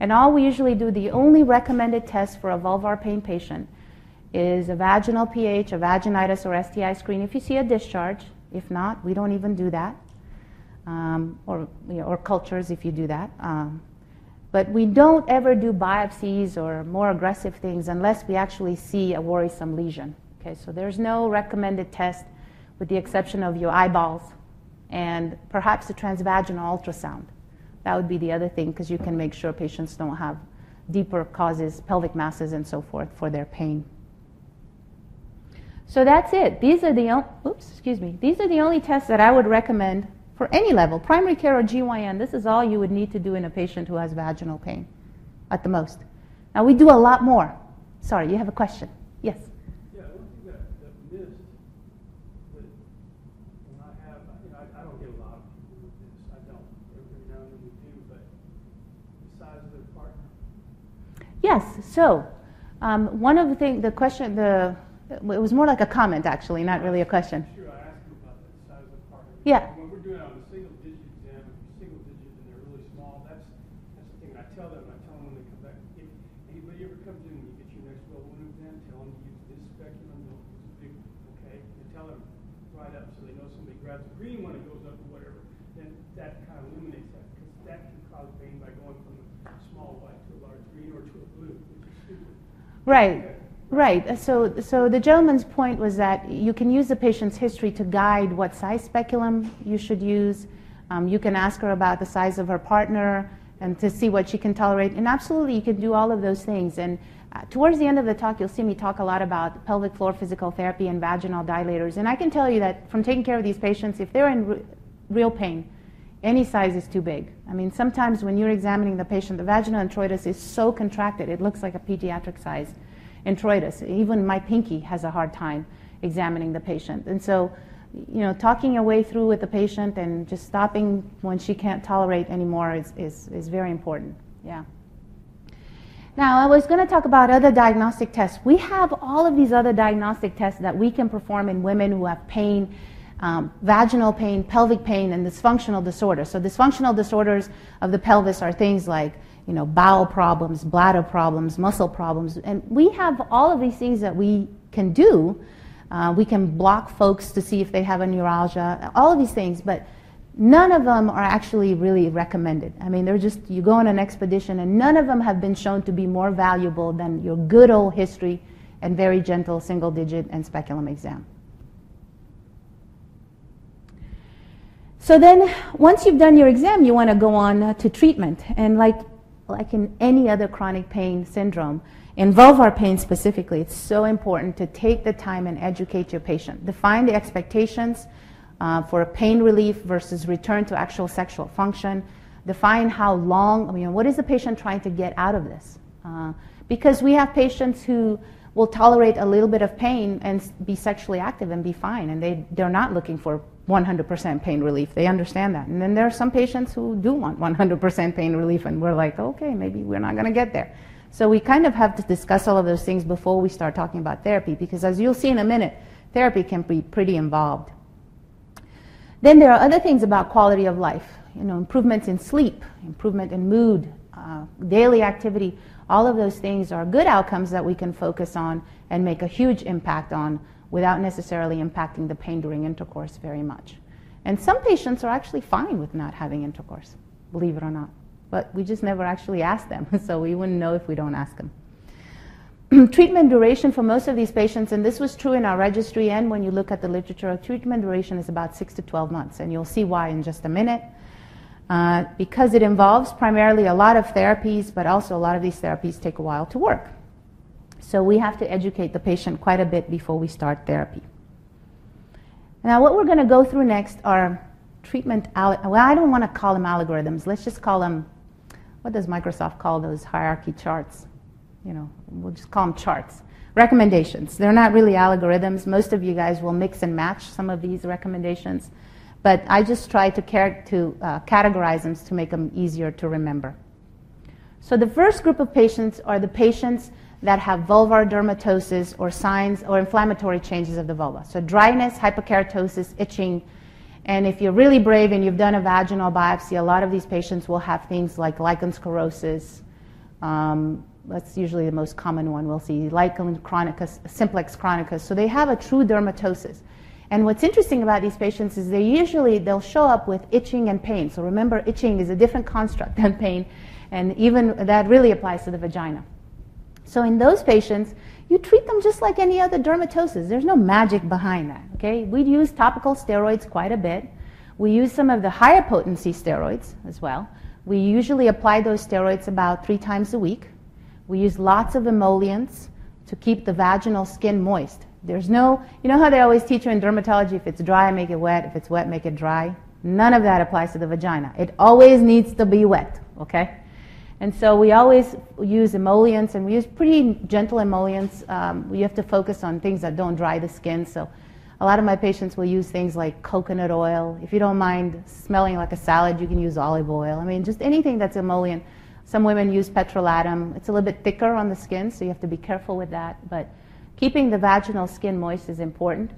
And all we usually do, the only recommended test for a vulvar pain patient is a vaginal pH, a vaginitis or STI screen if you see a discharge. If not, we don't even do that. Um, or, you know, or cultures if you do that. Um, but we don't ever do biopsies or more aggressive things unless we actually see a worrisome lesion. Okay, so there's no recommended test with the exception of your eyeballs and perhaps a transvaginal ultrasound. That would be the other thing because you can make sure patients don't have deeper causes, pelvic masses, and so forth for their pain. So that's it. These are the oops, excuse me. These are the only tests that I would recommend for any level, primary care or GYN, this is all you would need to do in a patient who has vaginal pain at the most. Now, we do a lot more. Sorry, you have a question? Yes? Yeah, one thing that, missed I have, I, don't get a lot of people with this. I don't. Every now and then we do, but size of partner. Yes, so um, one of the things, the question, the it was more like a comment actually, not really a question. Sure, I asked you about the size of the partner. Yeah. Grabs a green one and goes up or whatever. Then that kind of eliminates that because that can cause pain by going from a small white to a large green or to a blue, which is stupid. Right. Okay. Right. So, so the gentleman's point was that you can use the patient's history to guide what size speculum you should use. Um, you can ask her about the size of her partner and to see what she can tolerate. And absolutely, you can do all of those things. And uh, towards the end of the talk, you'll see me talk a lot about pelvic floor physical therapy and vaginal dilators. And I can tell you that from taking care of these patients, if they're in re- real pain, any size is too big. I mean, sometimes when you're examining the patient, the vaginal introitus is so contracted, it looks like a pediatric size introitus. Even my pinky has a hard time examining the patient. And so, you know, talking your way through with the patient and just stopping when she can't tolerate anymore is, is, is very important. Yeah. Now, I was going to talk about other diagnostic tests. We have all of these other diagnostic tests that we can perform in women who have pain, um, vaginal pain, pelvic pain, and dysfunctional disorders. So, dysfunctional disorders of the pelvis are things like you know, bowel problems, bladder problems, muscle problems. And we have all of these things that we can do. Uh, we can block folks to see if they have a neuralgia, all of these things, but none of them are actually really recommended. I mean, they're just, you go on an expedition, and none of them have been shown to be more valuable than your good old history and very gentle single digit and speculum exam. So then, once you've done your exam, you want to go on uh, to treatment. And like like in any other chronic pain syndrome, in vulvar pain specifically, it's so important to take the time and educate your patient. Define the expectations uh, for pain relief versus return to actual sexual function. Define how long, I mean, what is the patient trying to get out of this? Uh, because we have patients who will tolerate a little bit of pain and be sexually active and be fine, and they, they're not looking for 100% pain relief. They understand that. And then there are some patients who do want 100% pain relief, and we're like, okay, maybe we're not going to get there. So we kind of have to discuss all of those things before we start talking about therapy, because as you'll see in a minute, therapy can be pretty involved. Then there are other things about quality of life, you know, improvements in sleep, improvement in mood, uh, daily activity. All of those things are good outcomes that we can focus on and make a huge impact on without necessarily impacting the pain during intercourse very much. And some patients are actually fine with not having intercourse, believe it or not. But we just never actually ask them, (laughs) so we wouldn't know if we don't ask them. (clears throat) treatment duration for most of these patients, and this was true in our registry and when you look at the literature, treatment duration is about 6 to 12 months, and you'll see why in just a minute. Uh, because it involves primarily a lot of therapies, but also a lot of these therapies take a while to work. So we have to educate the patient quite a bit before we start therapy. Now, what we're going to go through next are treatment, well, I don't want to call them algorithms. Let's just call them, what does Microsoft call those hierarchy charts? You know, we'll just call them charts. Recommendations. They're not really algorithms. Most of you guys will mix and match some of these recommendations. But I just try to, car- to uh, categorize them to make them easier to remember. So the first group of patients are the patients that have vulvar dermatosis or signs or inflammatory changes of the vulva. So dryness, hyperkeratosis, itching. And if you're really brave and you've done a vaginal biopsy, a lot of these patients will have things like lichen sclerosus. Um, that's usually the most common one we'll see, lichen chronicus, simplex chronicus. So they have a true dermatosis. And what's interesting about these patients is they usually they'll show up with itching and pain. So remember, itching is a different construct (laughs) than pain, and even that really applies to the vagina. So in those patients, you treat them just like any other dermatosis. There's no magic behind that. Okay, we use topical steroids quite a bit. We use some of the higher potency steroids as well. We usually apply those steroids about three times a week. We use lots of emollients to keep the vaginal skin moist. There's no, you know how they always teach you in dermatology if it's dry, make it wet, if it's wet, make it dry? None of that applies to the vagina. It always needs to be wet, okay? And so we always use emollients, and we use pretty gentle emollients. Um, have to focus on things that don't dry the skin. So a lot of my patients will use things like coconut oil. If you don't mind smelling like a salad, you can use olive oil. I mean, just anything that's emollient. Some women use petrolatum. It's a little bit thicker on the skin, so you have to be careful with that. But keeping the vaginal skin moist is important.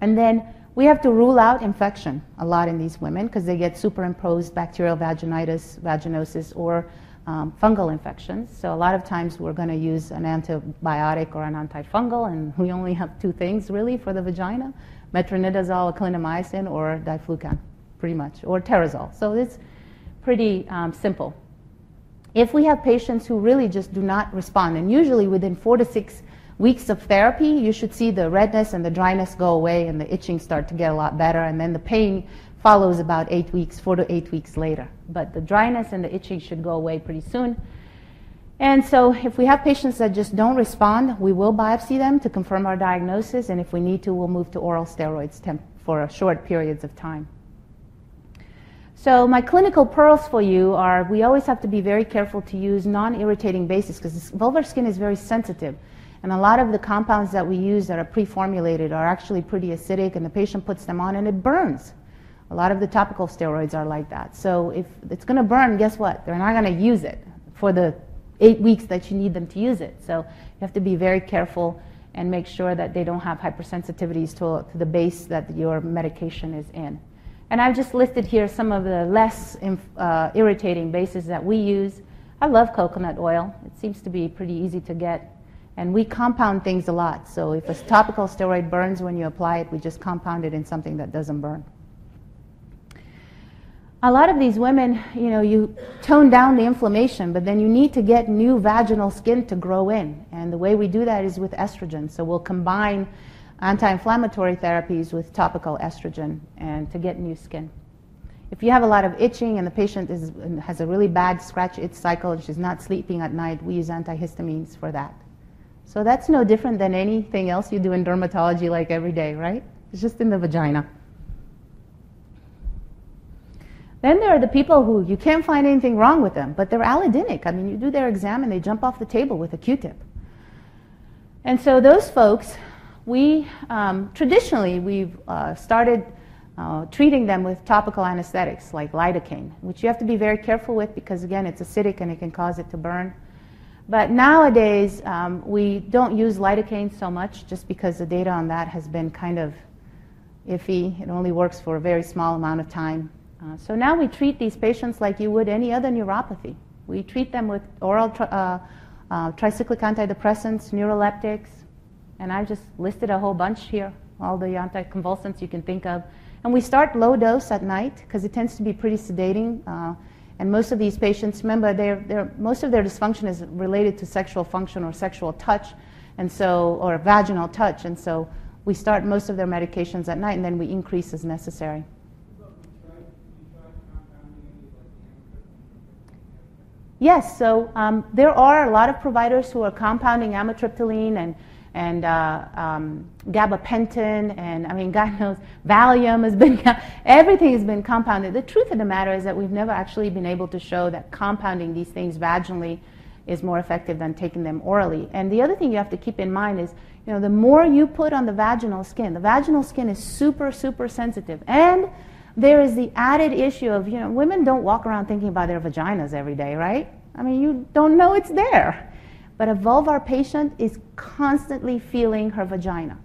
And then we have to rule out infection a lot in these women because they get superimposed bacterial vaginitis, vaginosis, or um, fungal infections. So a lot of times we're going to use an antibiotic or an antifungal, and (laughs) we only have two things really for the vagina: metronidazole, clindamycin, or diflucan, pretty much, or Terazol. So it's pretty um, simple. If we have patients who really just do not respond, and usually within four to six weeks of therapy, you should see the redness and the dryness go away and the itching start to get a lot better, and then the pain follows about eight weeks, four to eight weeks later. But the dryness and the itching should go away pretty soon. And so, if we have patients that just don't respond, we will biopsy them to confirm our diagnosis, and if we need to, we'll move to oral steroids for short periods of time. So, my clinical pearls for you are we always have to be very careful to use non irritating bases because vulvar skin is very sensitive. And a lot of the compounds that we use that are pre-formulated are actually pretty acidic, and the patient puts them on and it burns. A lot of the topical steroids are like that. So if it's going to burn, guess what? They're not going to use it for the eight weeks that you need them to use it. So you have to be very careful and make sure that they don't have hypersensitivities to, to the base that your medication is in. And I've just listed here some of the less uh, irritating bases that we use. I love coconut oil. It seems to be pretty easy to get. And we compound things a lot. So if a topical steroid burns when you apply it, we just compound it in something that doesn't burn. A lot of these women, you know, you tone down the inflammation, but then you need to get new vaginal skin to grow in. And the way we do that is with estrogen. So we'll combine anti-inflammatory therapies with topical estrogen and to get new skin. If you have a lot of itching and the patient is, has a really bad scratch itch cycle and she's not sleeping at night, we use antihistamines for that. So that's no different than anything else you do in dermatology like every day, right? It's just in the vagina. Then there are the people who you can't find anything wrong with them, but they're allodynic. I mean, you do their exam and they jump off the table with a Q-tip. And so those folks, we um, traditionally we've uh, started uh, treating them with topical anesthetics like lidocaine, which you have to be very careful with because again, it's acidic and it can cause it to burn. But nowadays, um, we don't use lidocaine so much just because the data on that has been kind of iffy. It only works for a very small amount of time. Uh, so now we treat these patients like you would any other neuropathy. We treat them with oral tri- uh, uh, tricyclic antidepressants, neuroleptics, and I've just listed a whole bunch here, all the anticonvulsants you can think of. And we start low dose at night because it tends to be pretty sedating. Uh, and most of these patients, remember, they're, they're, most of their dysfunction is related to sexual function or sexual touch, and so, or vaginal touch. And so we start most of their medications at night and then we increase as necessary. Yes, so um, there are a lot of providers who are compounding amitriptyline and and uh, um, gabapentin, and I mean, (laughs) God knows, Valium has been, everything has been compounded. The truth of the matter is that we've never actually been able to show that compounding these things vaginally is more effective than taking them orally. And the other thing you have to keep in mind is, you know, the more you put on the vaginal skin, the vaginal skin is super, super sensitive. And there is the added issue of, you know, women don't walk around thinking about their vaginas every day, right? I mean, you don't know it's there. But a vulvar patient is constantly feeling her vagina.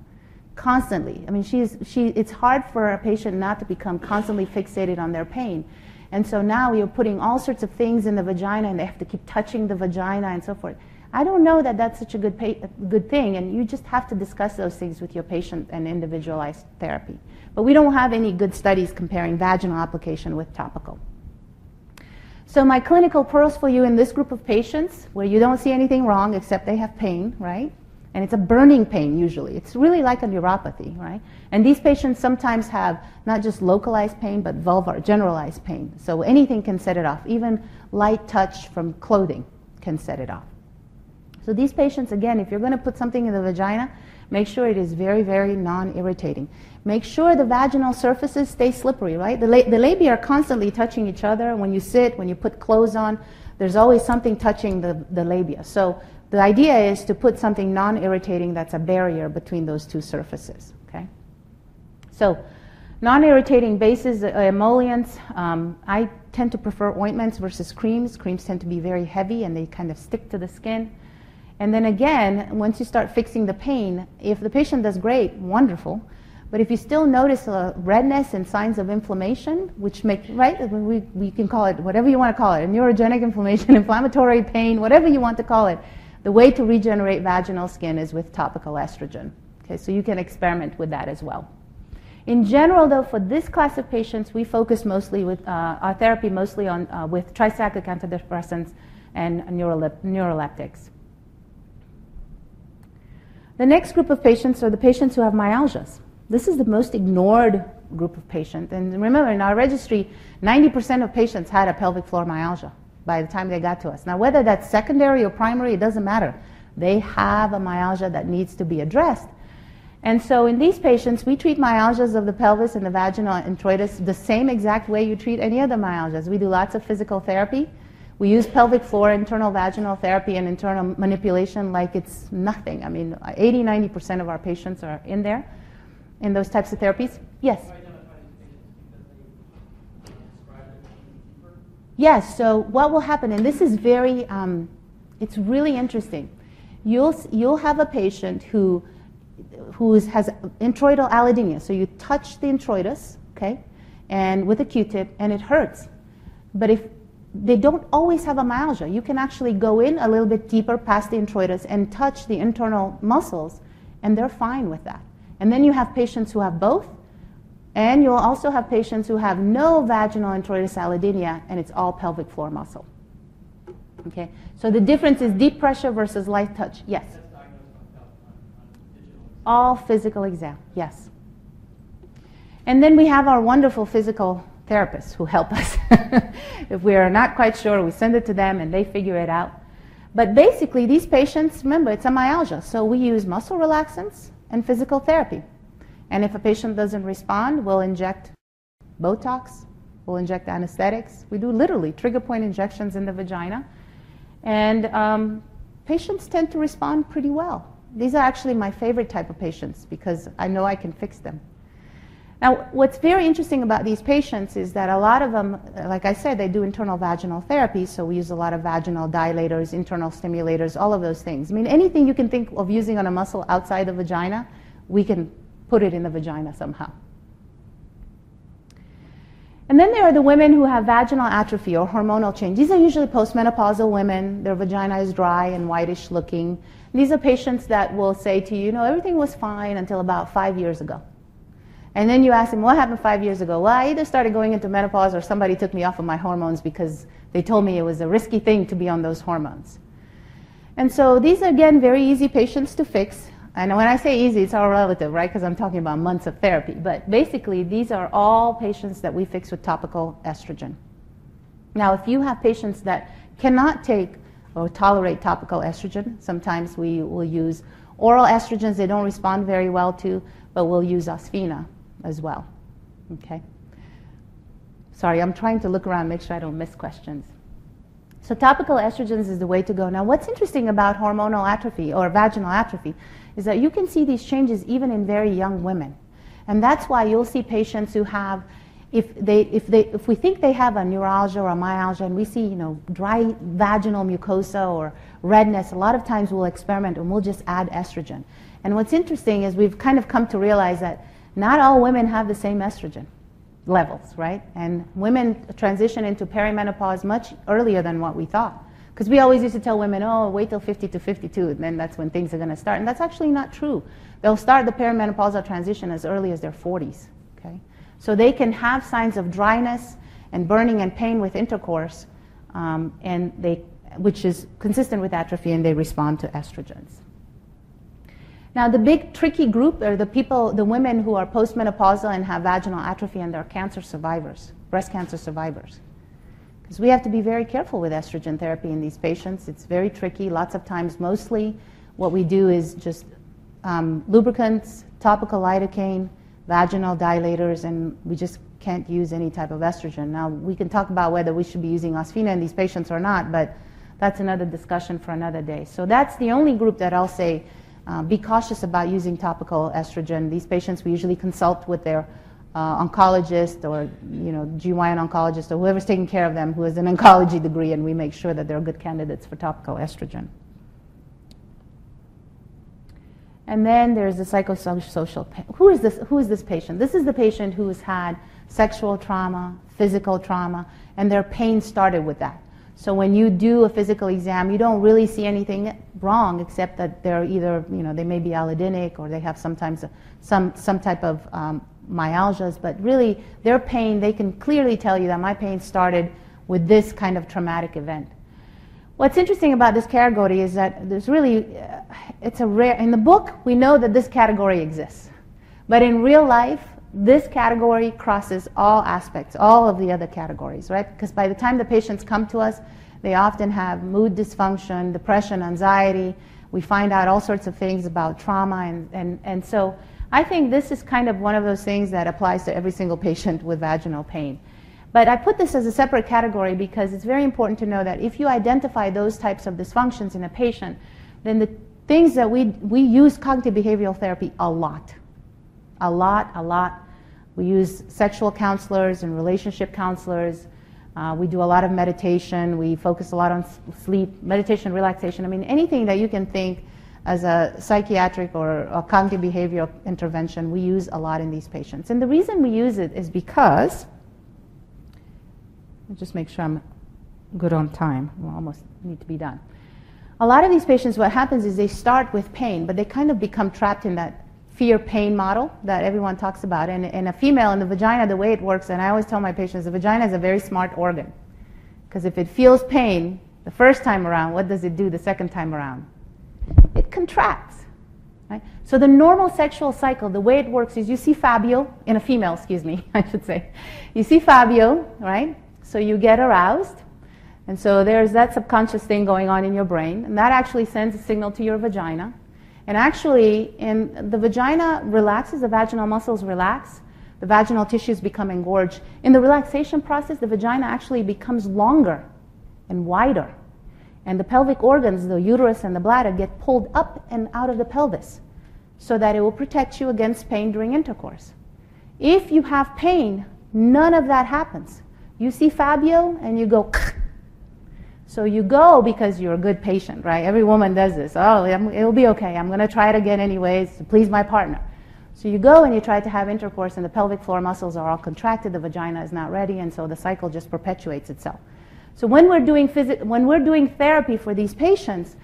Constantly. I mean, she's, she, it's hard for a patient not to become constantly fixated on their pain. And so now you're putting all sorts of things in the vagina and they have to keep touching the vagina and so forth. I don't know that that's such a good, pa- good thing, and you just have to discuss those things with your patient and individualized therapy. But we don't have any good studies comparing vaginal application with topical. So my clinical pearls for you in this group of patients, where you don't see anything wrong except they have pain, right? And it's a burning pain usually. It's really like a neuropathy, right? And these patients sometimes have not just localized pain, but vulvar, generalized pain. So anything can set it off. Even light touch from clothing can set it off. So these patients, again, if you're going to put something in the vagina, make sure it is very, very non-irritating. Make sure the vaginal surfaces stay slippery, right? The, la- the labia are constantly touching each other. When you sit, when you put clothes on, there's always something touching the, the labia. So the idea is to put something non irritating that's a barrier between those two surfaces, okay? So Non-irritating bases, uh, emollients, um, I tend to prefer ointments versus creams. Creams tend to be very heavy and they kind of stick to the skin. And then again, once you start fixing the pain, if the patient does great, wonderful. But if you still notice a redness and signs of inflammation, which make, right, we, we can call it whatever you want to call it, neurogenic (laughs) inflammation, inflammatory pain, whatever you want to call it, the way to regenerate vaginal skin is with topical estrogen. Okay, so you can experiment with that as well. In general, though, for this class of patients, we focus mostly with uh, our therapy mostly on uh, with tricyclic antidepressants and neurolep- neuroleptics. The next group of patients are the patients who have myalgias. This is the most ignored group of patients. And remember, in our registry, 90% of patients had a pelvic floor myalgia by the time they got to us. Now, whether that's secondary or primary, it doesn't matter. They have a myalgia that needs to be addressed. And so in these patients, we treat myalgias of the pelvis and the vaginal introitus the same exact way you treat any other myalgias. We do lots of physical therapy. We use pelvic floor, internal vaginal therapy, and internal manipulation like it's nothing. I mean, 80, 90% of our patients are in there in those types of therapies. Yes? Yes, so what will happen, and this is very, um, it's really interesting. You'll, you'll have a patient who, who is, has introital allodynia. So you touch the introitus, okay, and with a Q-tip, and it hurts. But if they don't always have a myalgia. You can actually go in a little bit deeper past the introitus and touch the internal muscles, and they're fine with that. And then you have patients who have both, and you'll also have patients who have no vaginal introitus allodynia, and it's all pelvic floor muscle. Okay, so the difference is deep pressure versus light touch. Yes. All physical exam, yes. And then we have our wonderful physical therapists who help us. (laughs) if we are not quite sure, we send it to them and they figure it out. But basically, these patients, remember, it's a myalgia, so we use muscle relaxants and physical therapy. And if a patient doesn't respond, we'll inject Botox, we'll inject anesthetics. We do literally trigger point injections in the vagina. And um, patients tend to respond pretty well. These are actually my favorite type of patients because I know I can fix them. Now, what's very interesting about these patients is that a lot of them, like I said, they do internal vaginal therapy, so we use a lot of vaginal dilators, internal stimulators, all of those things. I mean, anything you can think of using on a muscle outside the vagina, we can put it in the vagina somehow. And then there are the women who have vaginal atrophy or hormonal change. These are usually postmenopausal women. Their vagina is dry and whitish looking. These are patients that will say to you, you know, everything was fine until about five years ago. And then you ask them, what happened five years ago? Well, I either started going into menopause or somebody took me off of my hormones because they told me it was a risky thing to be on those hormones. And so these are, again, very easy patients to fix. And when I say easy, it's all relative, right? Because I'm talking about months of therapy. But basically, these are all patients that we fix with topical estrogen. Now, if you have patients that cannot take or tolerate topical estrogen, sometimes we will use oral estrogens they don't respond very well to, but we'll use Osphena as well. Okay? Sorry, I'm trying to look around, make sure I don't miss questions. So topical estrogens is the way to go. Now, what's interesting about hormonal atrophy or vaginal atrophy is that you can see these changes even in very young women. And that's why you'll see patients who have, if, they, if, they, if we think they have a neuralgia or a myalgia and we see, you know, dry vaginal mucosa or redness, a lot of times we'll experiment and we'll just add estrogen. And what's interesting is we've kind of come to realize that not all women have the same estrogen levels, right? And women transition into perimenopause much earlier than what we thought. Because we always used to tell women, oh, wait till 50 to 52, and then that's when things are going to start. And that's actually not true. They'll start the perimenopausal transition as early as their 40s, okay? So they can have signs of dryness and burning and pain with intercourse, um, and they, which is consistent with atrophy, and they respond to estrogens. Now, the big tricky group are the people, the women who are postmenopausal and have vaginal atrophy and they're cancer survivors, breast cancer survivors. Because we have to be very careful with estrogen therapy in these patients. It's very tricky. Lots of times, mostly, what we do is just um, lubricants, topical lidocaine, vaginal dilators, and we just can't use any type of estrogen. Now, we can talk about whether we should be using Osphena in these patients or not, but that's another discussion for another day. So that's the only group that I'll say uh, be cautious about using topical estrogen. These patients we usually consult with their uh, oncologist or you know GYN oncologist or whoever's taking care of them who has an oncology degree, and we make sure that they're good candidates for topical estrogen. And then there's the psychosocial. Who is this? Who is this patient? This is the patient who has had sexual trauma, physical trauma, and their pain started with that. So when you do a physical exam, you don't really see anything wrong except that they're either, you know, they may be allodynic or they have sometimes some, some type of um, myalgias, but really their pain, they can clearly tell you that my pain started with this kind of traumatic event. What's interesting about this category is that there's really, uh, it's a rare, in the book, we know that this category exists. But in real life, this category crosses all aspects, all of the other categories, right? Because by the time the patients come to us, they often have mood dysfunction, depression, anxiety. We find out all sorts of things about trauma. And, and, and so I think this is kind of one of those things that applies to every single patient with vaginal pain. But I put this as a separate category because it's very important to know that if you identify those types of dysfunctions in a patient, then the things that we, we use cognitive behavioral therapy a lot. A lot, a lot. We use sexual counselors and relationship counselors. Uh, we do a lot of meditation. We focus a lot on sleep, meditation, relaxation. I mean, anything that you can think as a psychiatric or a cognitive behavioral intervention, we use a lot in these patients. And the reason we use it is because just make sure I'm good on time. We almost need to be done. A lot of these patients, what happens is they start with pain, but they kind of become trapped in that fear pain model that everyone talks about. And in a female, in the vagina, the way it works, and I always tell my patients, the vagina is a very smart organ. Because if it feels pain the first time around, what does it do the second time around? It contracts. Right? So the normal sexual cycle, the way it works is you see Fabio, in a female, excuse me, (laughs) I should say. You see Fabio, right? So you get aroused. And so there's that subconscious thing going on in your brain, and that actually sends a signal to your vagina. And actually, in the vagina relaxes, the vaginal muscles relax, the vaginal tissues become engorged. In the relaxation process, the vagina actually becomes longer and wider. And the pelvic organs, the uterus and the bladder, get pulled up and out of the pelvis so that it will protect you against pain during intercourse. If you have pain, none of that happens. You see Fabio and you go, so you go because you're a good patient, right? Every woman does this. Oh, it'll be okay. I'm going to try it again anyways to please my partner. So you go and you try to have intercourse, and the pelvic floor muscles are all contracted, the vagina is not ready, and so the cycle just perpetuates itself. So when we're doing, phys- when we're doing therapy for these patients,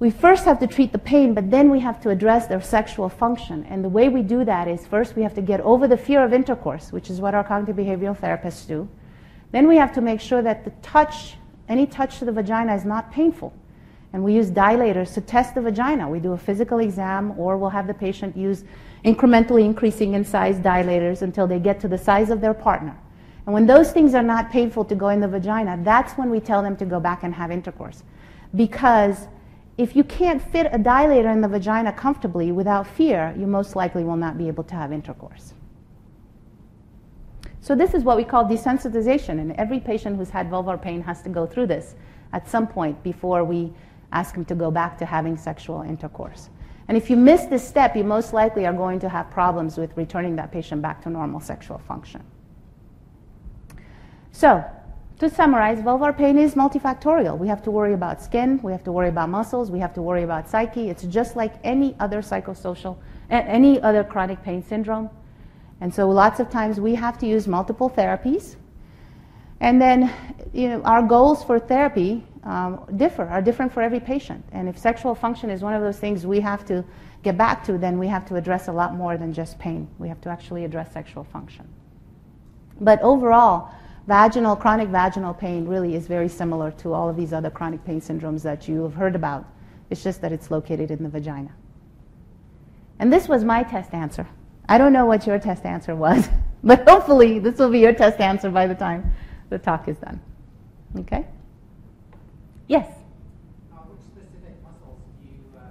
we first have to treat the pain, but then we have to address their sexual function. And the way we do that is first we have to get over the fear of intercourse, which is what our cognitive behavioral therapists do. Then we have to make sure that the touch, any touch to the vagina is not painful. And we use dilators to test the vagina. We do a physical exam, or we'll have the patient use incrementally increasing in size dilators until they get to the size of their partner. And when those things are not painful to go in the vagina, that's when we tell them to go back and have intercourse. Because if you can't fit a dilator in the vagina comfortably without fear, you most likely will not be able to have intercourse. So this is what we call desensitization, and every patient who's had vulvar pain has to go through this at some point before we ask them to go back to having sexual intercourse. And if you miss this step, you most likely are going to have problems with returning that patient back to normal sexual function. So, to summarize, vulvar pain is multifactorial. We have to worry about skin, we have to worry about muscles, we have to worry about psyche. It's just like any other psychosocial, any other chronic pain syndrome. And so lots of times we have to use multiple therapies. And then, you know, our goals for therapy um, differ, are different for every patient. And if sexual function is one of those things we have to get back to, then we have to address a lot more than just pain. We have to actually address sexual function. But overall, vaginal, chronic vaginal pain really is very similar to all of these other chronic pain syndromes that you have heard about. It's just that it's located in the vagina. And this was my test answer. I don't know what your test answer was, (laughs) but hopefully this will be your test answer by the time the talk is done. Okay? Yes? Uh, which specific muscles do you uh,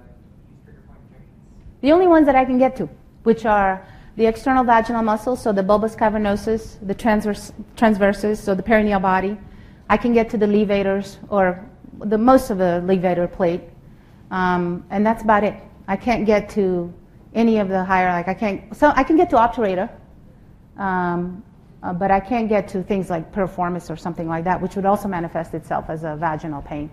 use trigger point injections? The only ones that I can get to, which are the external vaginal muscles, so the bulbus cavernosus, the transverse, transversus, so the perineal body. I can get to the levators, or the most of the levator plate, um, and that's about it. I can't get to any of the higher, like I can't, so I can get to obturator. Um, uh, but I can't get to things like piriformis or something like that, which would also manifest itself as a vaginal pain?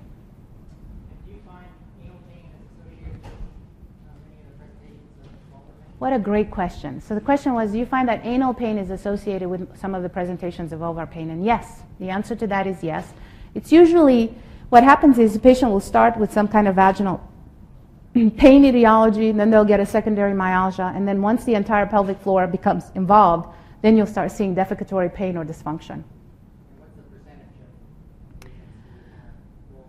What a great question. So the question was, do you find that anal pain is associated with some of the presentations of vulvar pain? And yes, the answer to that is yes. It's usually what happens is the patient will start with some kind of vaginal pain etiology, and then they'll get a secondary myalgia, and then once the entire pelvic floor becomes involved, then you'll start seeing defecatory pain or dysfunction. What's the percentage of patients who have both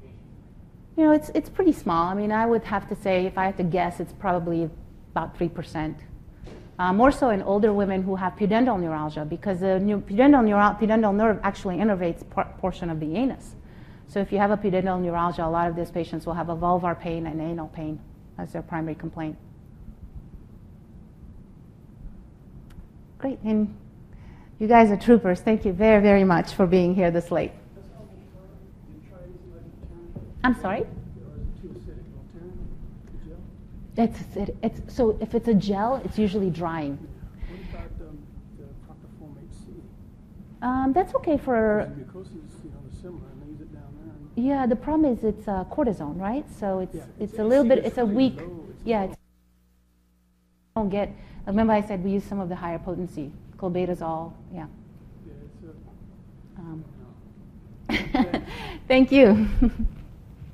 locations? You know, it's, it's pretty small. I mean, I would have to say, if I had to guess, it's probably about 3%. Uh, more so in older women who have pudendal neuralgia, because the new, pudendal, neural, pudendal nerve actually innervates por- portion of the anus. So if you have a pudendal neuralgia, a lot of these patients will have a vulvar pain and anal pain as their primary complaint. Great, and you guys are troopers. Thank you very, very much for being here this late. That's how we try, you try anything like Voltaren? I'm sorry? Or is it too acidic, Voltaren, the gel? It's, it, it's, so if it's a gel, it's usually drying. What about, um, the Proctofoam HC? Um, that's okay for, yeah, the problem is it's uh, cortisone, right? So it's, Yeah, it's it's- a little bit, it's a weak, low, it's yeah. low. It's, don't get, remember I said we use some of the higher potency, clobetasol, yeah. Yeah, it's a, Um, no. (laughs) (laughs) thank you. (laughs)